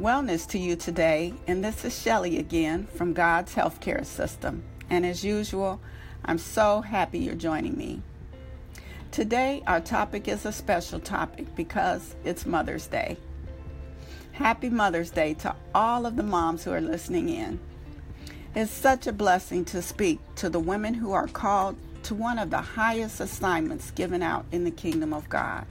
Wellness to you today, and this is Shelly again from God's Healthcare System. And as usual, I'm so happy you're joining me. Today, our topic is a special topic because it's Mother's Day. Happy Mother's Day to all of the moms who are listening in. It's such a blessing to speak to the women who are called to one of the highest assignments given out in the kingdom of God.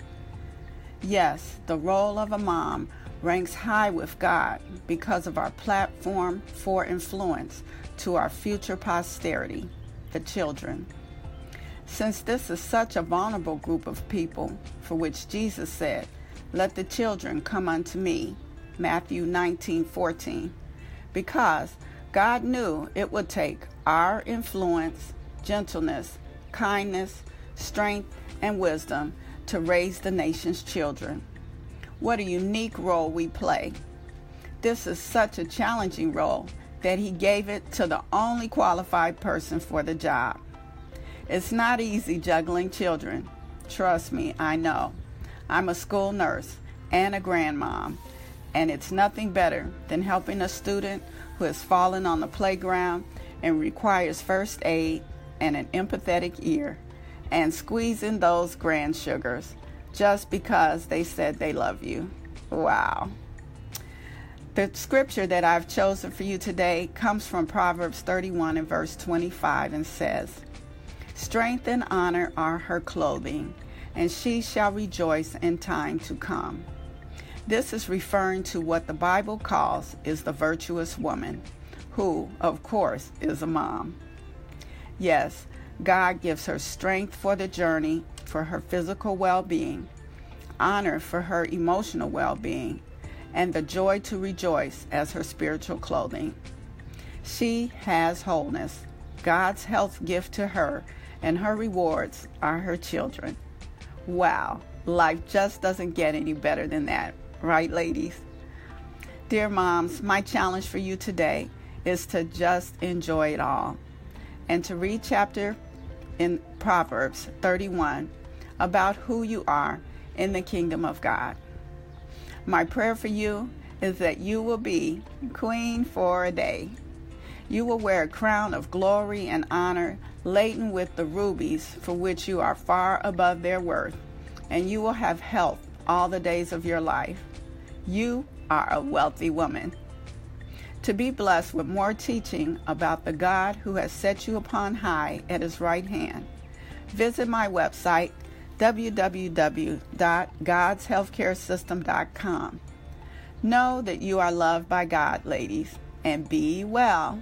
Yes, the role of a mom ranks high with God because of our platform for influence to our future posterity, the children. Since this is such a vulnerable group of people for which Jesus said, Let the children come unto me, Matthew 19 14, because God knew it would take our influence, gentleness, kindness, strength, and wisdom to raise the nation's children. What a unique role we play. This is such a challenging role that he gave it to the only qualified person for the job. It's not easy juggling children. Trust me, I know. I'm a school nurse and a grandmom, and it's nothing better than helping a student who has fallen on the playground and requires first aid and an empathetic ear, and squeezing those grand sugars just because they said they love you. Wow. The scripture that I've chosen for you today comes from Proverbs 31 and verse 25 and says, Strength and honor are her clothing, and she shall rejoice in time to come. This is referring to what the Bible calls is the virtuous woman, who, of course, is a mom. Yes, God gives her strength for the journey for her physical well being, honor for her emotional well being, and the joy to rejoice as her spiritual clothing. She has wholeness, God's health gift to her, and her rewards are her children. Wow, life just doesn't get any better than that, right, ladies? Dear moms, my challenge for you today is to just enjoy it all and to read chapter in Proverbs 31 about who you are in the kingdom of God. My prayer for you is that you will be queen for a day. You will wear a crown of glory and honor laden with the rubies for which you are far above their worth, and you will have health all the days of your life. You are a wealthy woman. To be blessed with more teaching about the God who has set you upon high at his right hand, visit my website www.godshealthcaresystem.com. Know that you are loved by God, ladies, and be well.